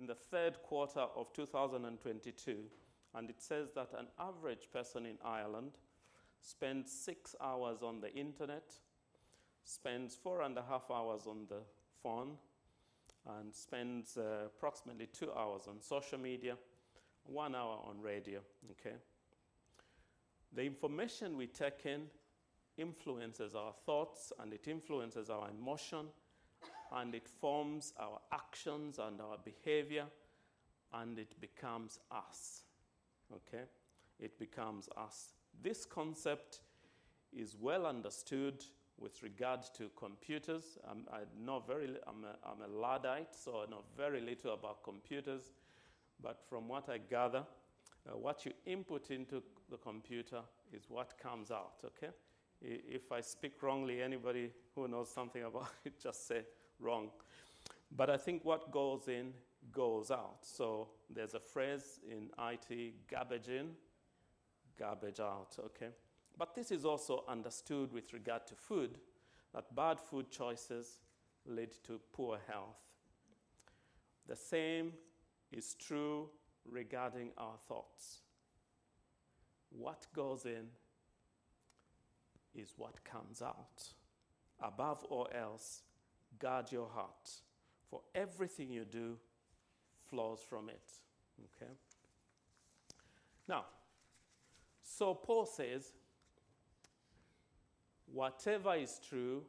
in the third quarter of 2022, and it says that an average person in Ireland spends six hours on the internet, spends four and a half hours on the phone, and spends uh, approximately two hours on social media, one hour on radio. Okay? The information we take in influences our thoughts and it influences our emotion and it forms our actions and our behavior and it becomes us. Okay? It becomes us. This concept is well understood with regard to computers. I'm, I know very, I'm a, I'm a Luddite, so I know very little about computers. But from what I gather, uh, what you input into the computer is what comes out, okay? If I speak wrongly, anybody who knows something about it, just say wrong. But I think what goes in goes out. So there's a phrase in IT garbage in, garbage out, okay? But this is also understood with regard to food, that bad food choices lead to poor health. The same is true regarding our thoughts. What goes in is what comes out. Above all else, guard your heart, for everything you do flows from it. Okay? Now, so Paul says, whatever is true,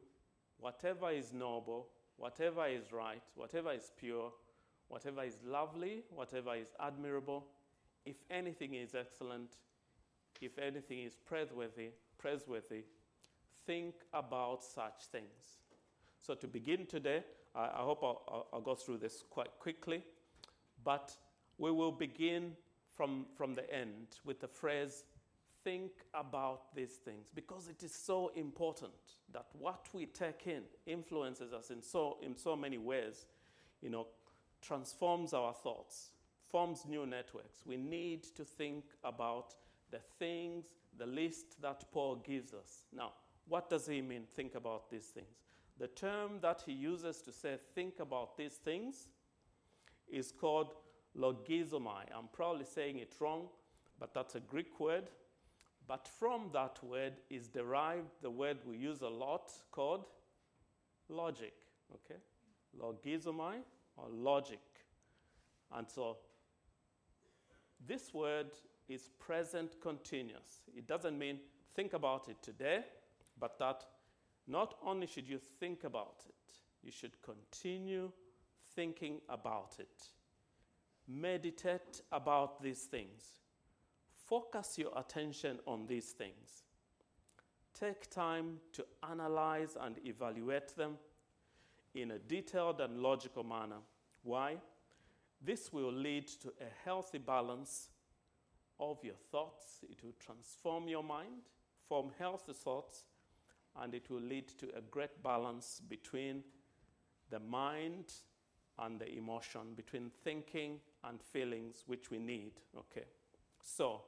whatever is noble, whatever is right, whatever is pure, whatever is lovely, whatever is admirable, if anything is excellent, if anything is praiseworthy, praiseworthy, think about such things. So, to begin today, I, I hope I'll, I'll, go through this quite quickly, but we will begin from, from the end with the phrase, think about these things, because it is so important that what we take in influences us in so, in so many ways, you know, transforms our thoughts, forms new networks. We need to think about the things, the list that Paul gives us. Now, what does he mean, think about these things? The term that he uses to say, think about these things, is called logizomai. I'm probably saying it wrong, but that's a Greek word. But from that word is derived the word we use a lot called logic. Okay? Logizomai or logic. And so this word is present continuous. It doesn't mean think about it today, but that not only should you think about it, you should continue thinking about it. Meditate about these things. Focus your attention on these things. Take time to analyze and evaluate them in a detailed and logical manner. Why? This will lead to a healthy balance of your thoughts. It will transform your mind, form healthy thoughts, and it will lead to a great balance between the mind and the emotion, between thinking and feelings, which we need. Okay. So,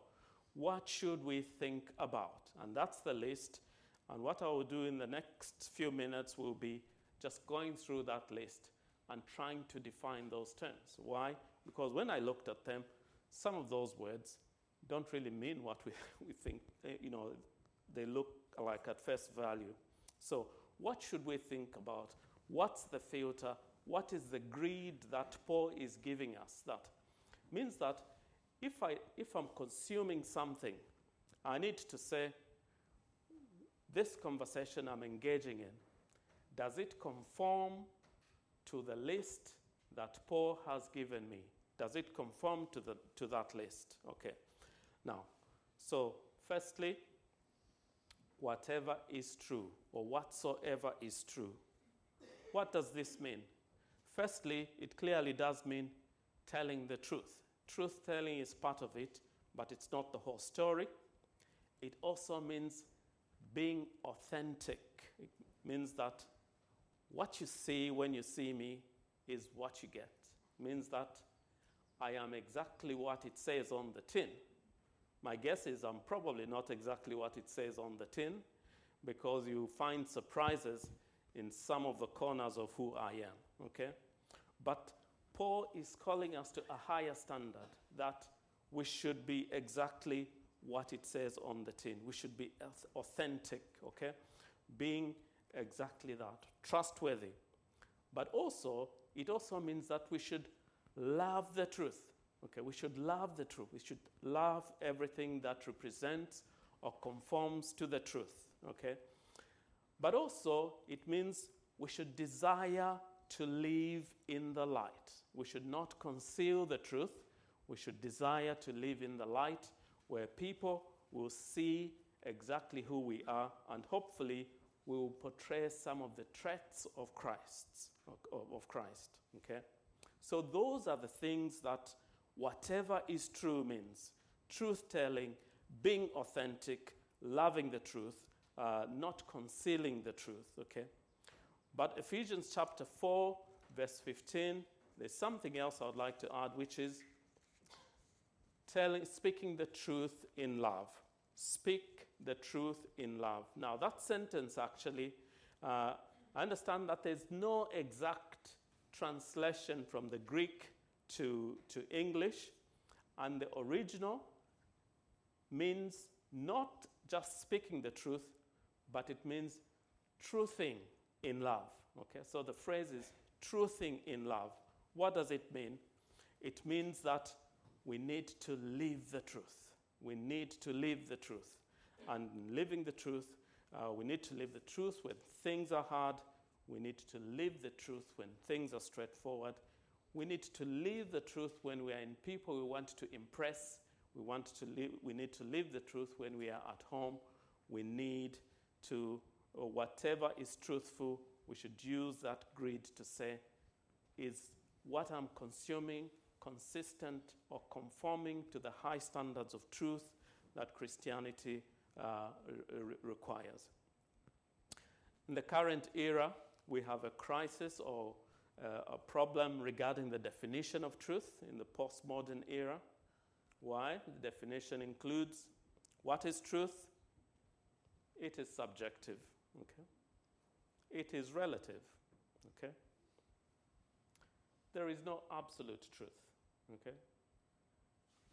what should we think about? And that's the list. And what I will do in the next few minutes will be just going through that list and trying to define those terms. Why? Because when I looked at them, some of those words don't really mean what we, we think, eh, you know, they look like at first value. So, what should we think about? What's the filter? What is the greed that Paul is giving us? That means that if, I, if I'm consuming something, I need to say, this conversation I'm engaging in, does it conform to the list that Paul has given me? Does it conform to, the, to that list? Okay. Now, so firstly, whatever is true or whatsoever is true. What does this mean? Firstly, it clearly does mean telling the truth. Truth telling is part of it, but it's not the whole story. It also means being authentic. It means that what you see when you see me is what you get. It means that I am exactly what it says on the tin. My guess is I'm probably not exactly what it says on the tin because you find surprises in some of the corners of who I am. Okay? But Paul is calling us to a higher standard that we should be exactly what it says on the tin. We should be authentic, okay? Being exactly that, trustworthy. But also, it also means that we should love the truth. Okay, we should love the truth. We should love everything that represents or conforms to the truth. Okay? But also, it means we should desire to live in the light. We should not conceal the truth. We should desire to live in the light where people will see exactly who we are and hopefully we will portray some of the traits of Christ, of Christ. Okay? So those are the things that whatever is true means. Truth telling, being authentic, loving the truth, uh, not concealing the truth. Okay? But Ephesians chapter 4, verse 15, there's something else I would like to add, which is telling, speaking the truth in love. Speak the truth in love. Now, that sentence actually, uh, I understand that there's no exact translation from the Greek to, to English, and the original means not just speaking the truth, but it means truthing in love. Okay, so the phrase is truthing in love. What does it mean? It means that we need to live the truth. We need to live the truth. And living the truth, uh, we need to live the truth when things are hard. We need to live the truth when things are straightforward. We need to live the truth when we are in people we want to impress. We, want to live, we need to live the truth when we are at home. We need to, whatever is truthful, we should use that grid to say, is what I'm consuming consistent or conforming to the high standards of truth that Christianity uh, re- requires. In the current era, we have a crisis or uh, a problem regarding the definition of truth in the postmodern era. Why? The definition includes what is truth? It is subjective. Okay? It is relative. Okay? There is no absolute truth. Okay?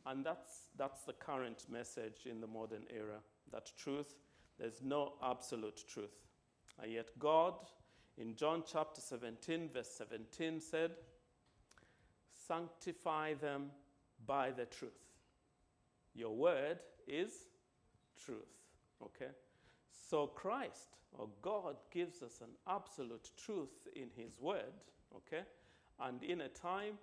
And that's, that's the current message in the modern era that truth, there's no absolute truth. And yet, God, in John chapter 17, verse 17, said, Sanctify them by the truth. Your word is truth. Okay? So, Christ or God gives us an absolute truth in His word. Okay? And in a time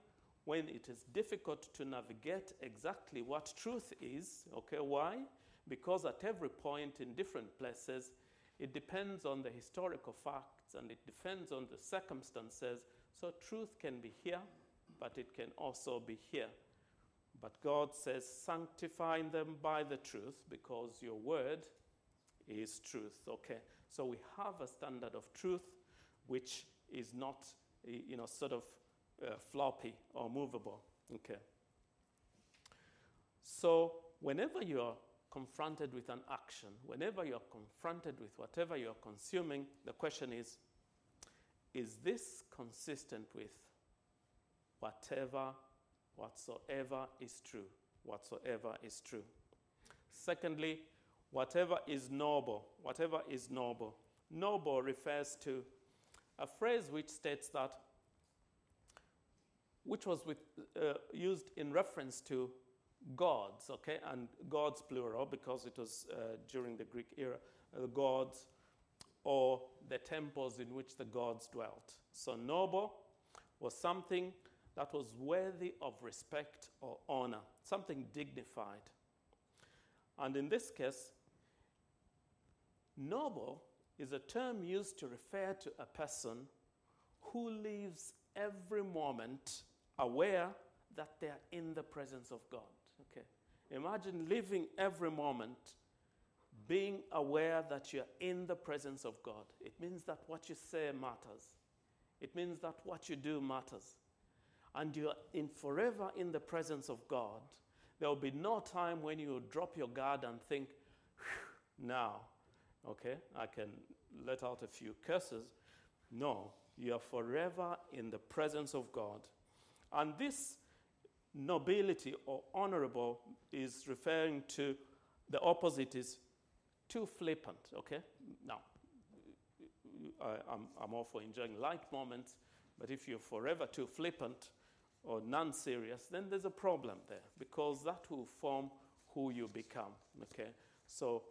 when it is difficult to navigate exactly what truth is, okay, why? Because at every point in different places, it depends on the historical facts and it depends on the circumstances. So truth can be here, but it can also be here. But God says, sanctify them by the truth because your word is truth. Okay, so we have a standard of truth which is not, you know, sort of uh, floppy or movable. Okay. So whenever you are confronted with an action, whenever you're confronted with whatever you're consuming, the question is is this consistent with whatever, whatsoever is true? Whatsoever is true. Secondly, whatever is noble, whatever is noble. Noble refers to a phrase which states that which was with, uh, used in reference to gods, okay, and gods plural because it was uh, during the Greek era, the gods or the temples in which the gods dwelt. So, noble was something that was worthy of respect or honor, something dignified. And in this case, noble is a term used to refer to a person who lives every moment aware that they are in the presence of God. Okay. Imagine living every moment being aware that you're in the presence of God. It means that what you say matters. It means that what you do matters. And you're in forever in the presence of God. There will be no time when you drop your guard and think, now, okay, I can let out a few curses. No, you are forever in the presence of God. And this nobility or honorable is referring to the opposite is too flippant, okay? Now, I, am I'm all for enjoying light moments, but if you're forever too flippant or non serious, then there's a problem there because that will form who you become, okay? So,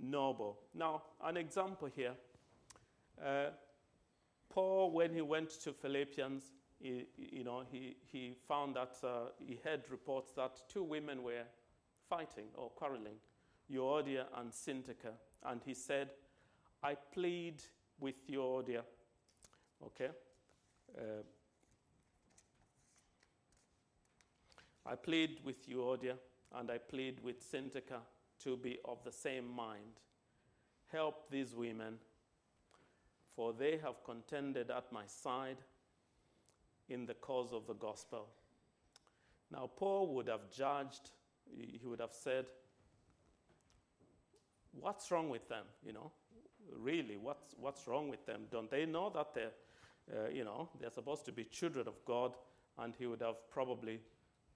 noble. Now, an example here. Uh, Paul, when he went to Philippians, he, you know, he, he found that uh, he had reports that two women were fighting or quarreling, Euodia and Syntyche. And he said, I plead with Euodia. Okay? Uh, I plead with Euodia and I plead with Syntyche to be of the same mind. Help these women, for they have contended at my side in the cause of the gospel. Now, Paul would have judged, he would have said, What's wrong with them? You know, really, what's, what's wrong with them? Don't they know that they're, uh, you know, they're supposed to be children of God? And he would have probably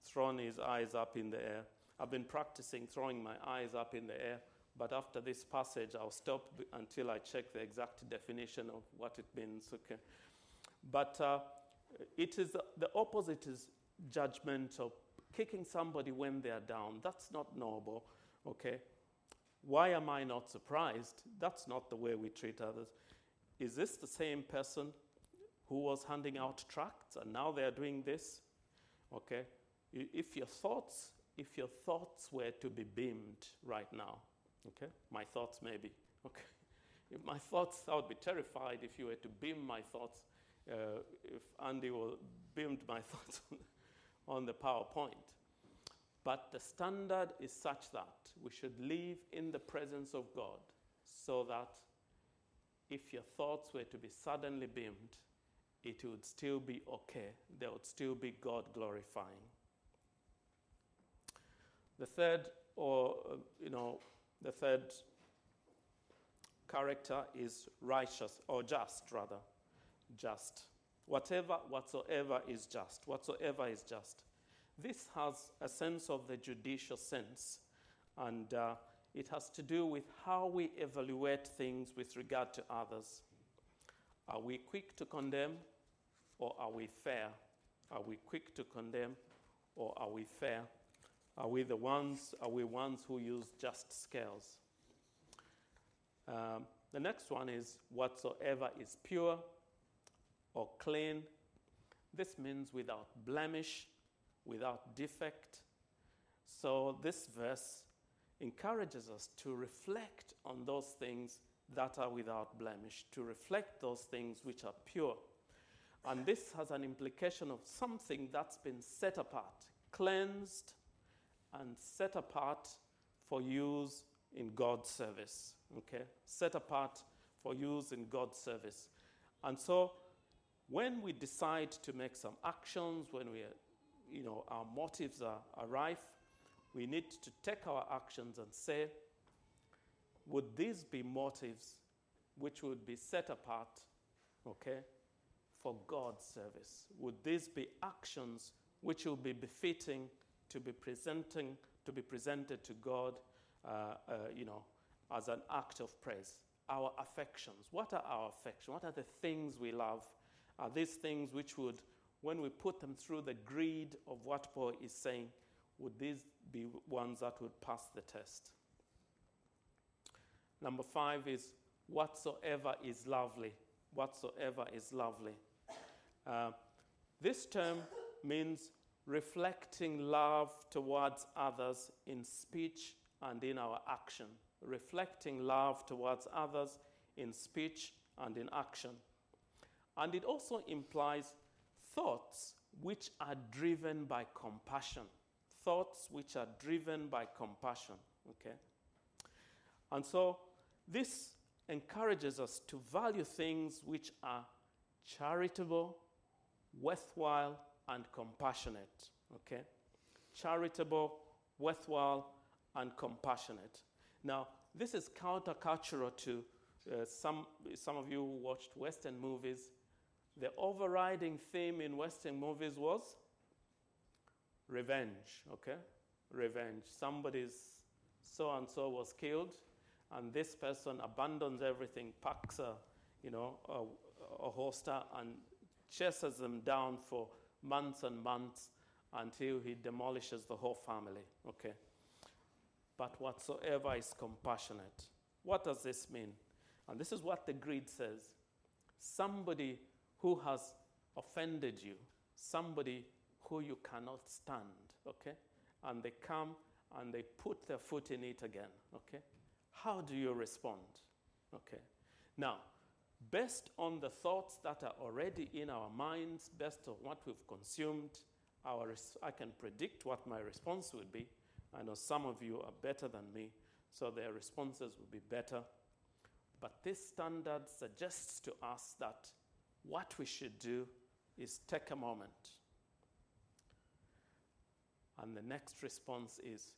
thrown his eyes up in the air. I've been practicing throwing my eyes up in the air, but after this passage, I'll stop until I check the exact definition of what it means. Okay. But uh, it is the opposite is judgment judgmental, kicking somebody when they are down. That's not noble, okay? Why am I not surprised? That's not the way we treat others. Is this the same person who was handing out tracts and now they are doing this? Okay? If your thoughts, if your thoughts were to be beamed right now, okay? My thoughts maybe, okay? If my thoughts, I would be terrified if you were to beam my thoughts uh, if Andy will beamed my thoughts on the PowerPoint. But the standard is such that we should live in the presence of God so that if your thoughts were to be suddenly beamed, it would still be okay. There would still be God glorifying. The third, or, uh, you know, the third character is righteous, or just rather just. Whatever, whatsoever is just. Whatsoever is just. This has a sense of the judicial sense, and uh, it has to do with how we evaluate things with regard to others. Are we quick to condemn, or are we fair? Are we quick to condemn, or are we fair? Are we the ones, are we ones who use just scales? Um, the next one is whatsoever is pure, or clean. This means without blemish, without defect. So, this verse encourages us to reflect on those things that are without blemish, to reflect those things which are pure. And this has an implication of something that's been set apart, cleansed, and set apart for use in God's service. Okay? Set apart for use in God's service. And so when we decide to make some actions, when we, you know, our motives are, are rife, we need to take our actions and say, would these be motives which would be set apart, okay, for God's service? Would these be actions which will be befitting to be presenting, to be presented to God, uh, uh, you know, as an act of praise? Our affections. What are our affections? What are the things we love? Are these things which would, when we put them through the greed of what Paul is saying, would these be ones that would pass the test? Number five is whatsoever is lovely. Whatsoever is lovely. Uh, this term means reflecting love towards others in speech and in our action. Reflecting love towards others in speech and in action. And it also implies thoughts which are driven by compassion. Thoughts which are driven by compassion. Okay? And so this encourages us to value things which are charitable, worthwhile, and compassionate. Okay? Charitable, worthwhile, and compassionate. Now, this is countercultural to uh, some, some of you who watched Western movies the overriding theme in Western movies was revenge, okay? Revenge. Somebody's so and so was killed, and this person abandons everything, packs a, you know, a, a holster, and chases them down for months and months until he demolishes the whole family, okay? But whatsoever is compassionate. What does this mean? And this is what the greed says somebody who has offended you, somebody who you cannot stand, okay? And they come and they put their foot in it again, okay? How do you respond? Okay. Now, based on the thoughts that are already in our minds, based on what we've consumed, our I can predict what my response would be. I know some of you are better than me, so their responses will be better. But this standard suggests to us that what we should do is take a moment. And the next response is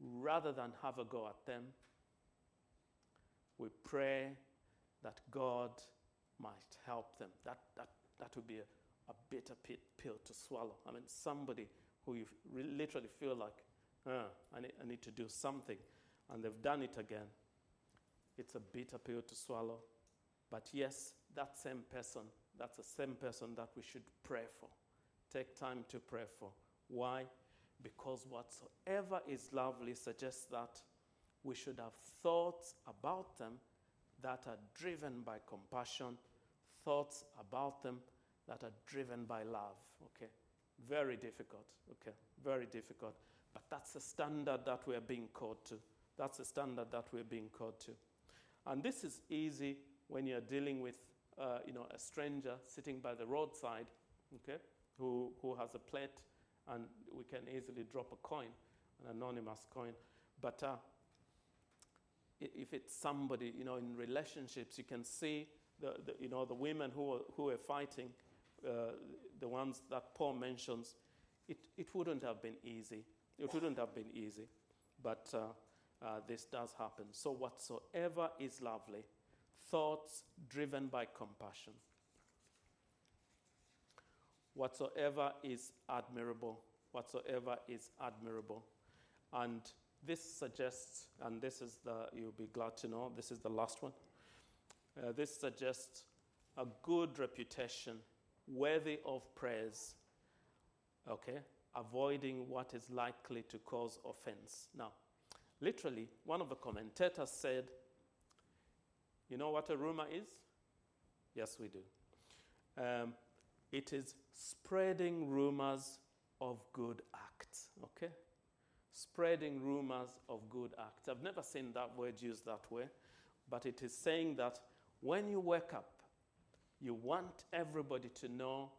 rather than have a go at them, we pray that God might help them. That, that, that would be a, a bitter pill to swallow. I mean, somebody who you literally feel like, uh, I, need, I need to do something, and they've done it again. It's a bitter pill to swallow. But yes, that same person, that's the same person that we should pray for. Take time to pray for. Why? Because whatsoever is lovely suggests that we should have thoughts about them that are driven by compassion, thoughts about them that are driven by love. Okay? Very difficult. Okay? Very difficult. But that's the standard that we're being called to. That's the standard that we're being called to. And this is easy when you're dealing with uh, you know, a stranger sitting by the roadside, okay, who, who has a plate, and we can easily drop a coin, an anonymous coin. But uh, if it's somebody, you know, in relationships, you can see the, the you know, the women who are, who are fighting, uh, the ones that Paul mentions, it, it wouldn't have been easy. It wouldn't have been easy. But uh, uh, this does happen. So, whatsoever is lovely, thoughts driven by compassion, whatsoever is admirable, whatsoever is admirable. And this suggests, and this is the, you'll be glad to know, this is the last one. Uh, this suggests a good reputation worthy of praise, okay, avoiding what is likely to cause offense. Now, literally, one of the commentators said, You know what a rumor is? Yes, we do. Um, it is spreading rumors of good acts, okay? spreading rumors of good acts. I've never seen that word used that way, but it is saying that when you wake up, you want everybody to know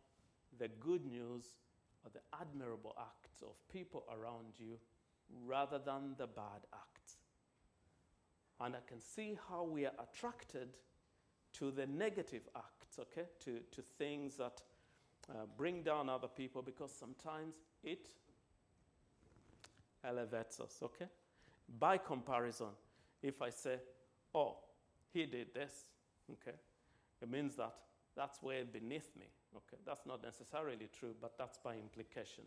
the good news or the admirable acts of people around you rather than the bad acts. And I can see how we are attracted to the negative acts, okay, to, to things that uh, bring down other people because sometimes it elevates us, okay? By comparison, if I say, oh, he did this, okay, it means that that's way beneath me, okay? That's not necessarily true, but that's by implication.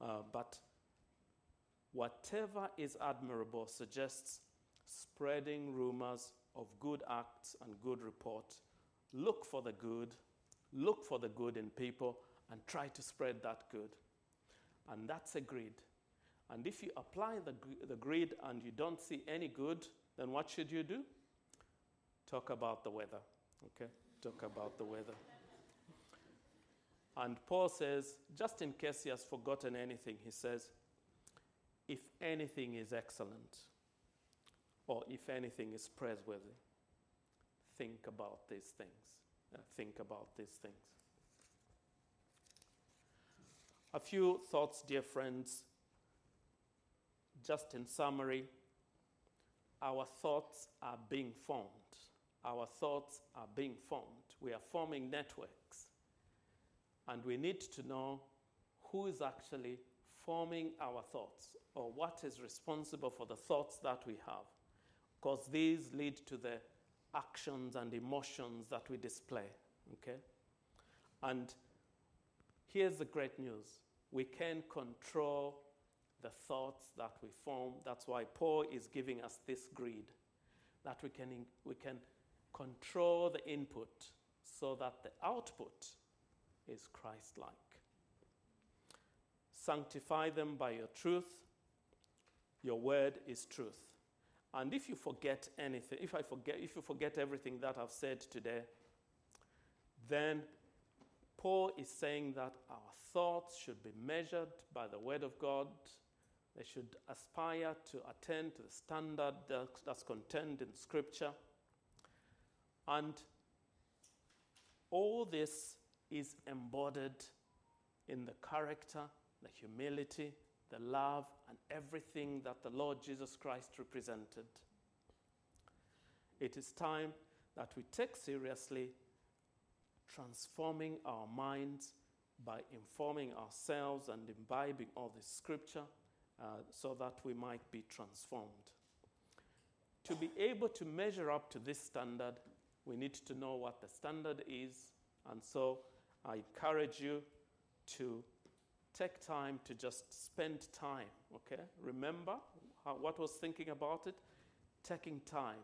Uh, but whatever is admirable suggests spreading rumors of good acts and good report. Look for the good, look for the good in people, and try to spread that good. And that's a greed. And if you apply the, the greed and you don't see any good, then what should you do? Talk about the weather. Okay? Talk about the weather. And Paul says, just in case he has forgotten anything, he says, if anything is excellent, or if anything is praiseworthy, think about these things. Uh, think about these things. A few thoughts, dear friends, just in summary, our thoughts are being formed. Our thoughts are being formed. We are forming networks. And we need to know who is actually forming our thoughts or what is responsible for the thoughts that we have. Because these lead to the actions and emotions that we display. Okay? And here's the great news we can control the thoughts that we form. That's why Paul is giving us this grid that we can, we can control the input so that the output is Christ like. Sanctify them by your truth. Your word is truth. And if you forget anything, if I forget, if you forget everything that I've said today, then Paul is saying that our thoughts should be measured by the word of God. They should aspire to attain to the standard that's contained in Scripture. And all this is embodied in the character, the humility, the love, and everything that the Lord Jesus Christ represented. It is time that we take seriously transforming our minds by informing ourselves and imbibing all this scripture uh, so that we might be transformed. To be able to measure up to this standard, we need to know what the standard is. And so I encourage you to take time to just spend time, okay? Remember how, what was thinking about it? Taking time,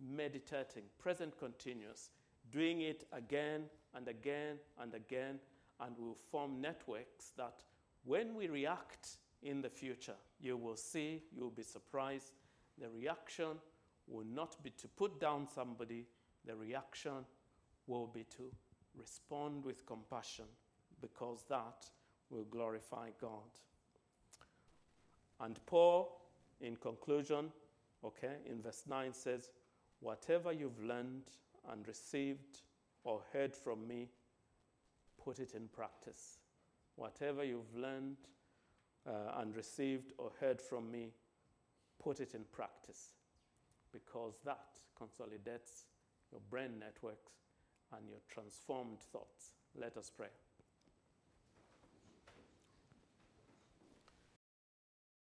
meditating, present continuous, doing it again and again and again, and we'll form networks that when we react in the future, you will see, you'll be surprised. The reaction will not be to put down somebody, the reaction will be to respond with compassion because that will glorify God. And Paul, in conclusion, okay, in verse 9 says, Whatever you've learned and received or heard from me, put it in practice. Whatever you've learned uh, and received or heard from me, put it in practice because that consolidates your brain networks and your transformed thoughts. Let us pray.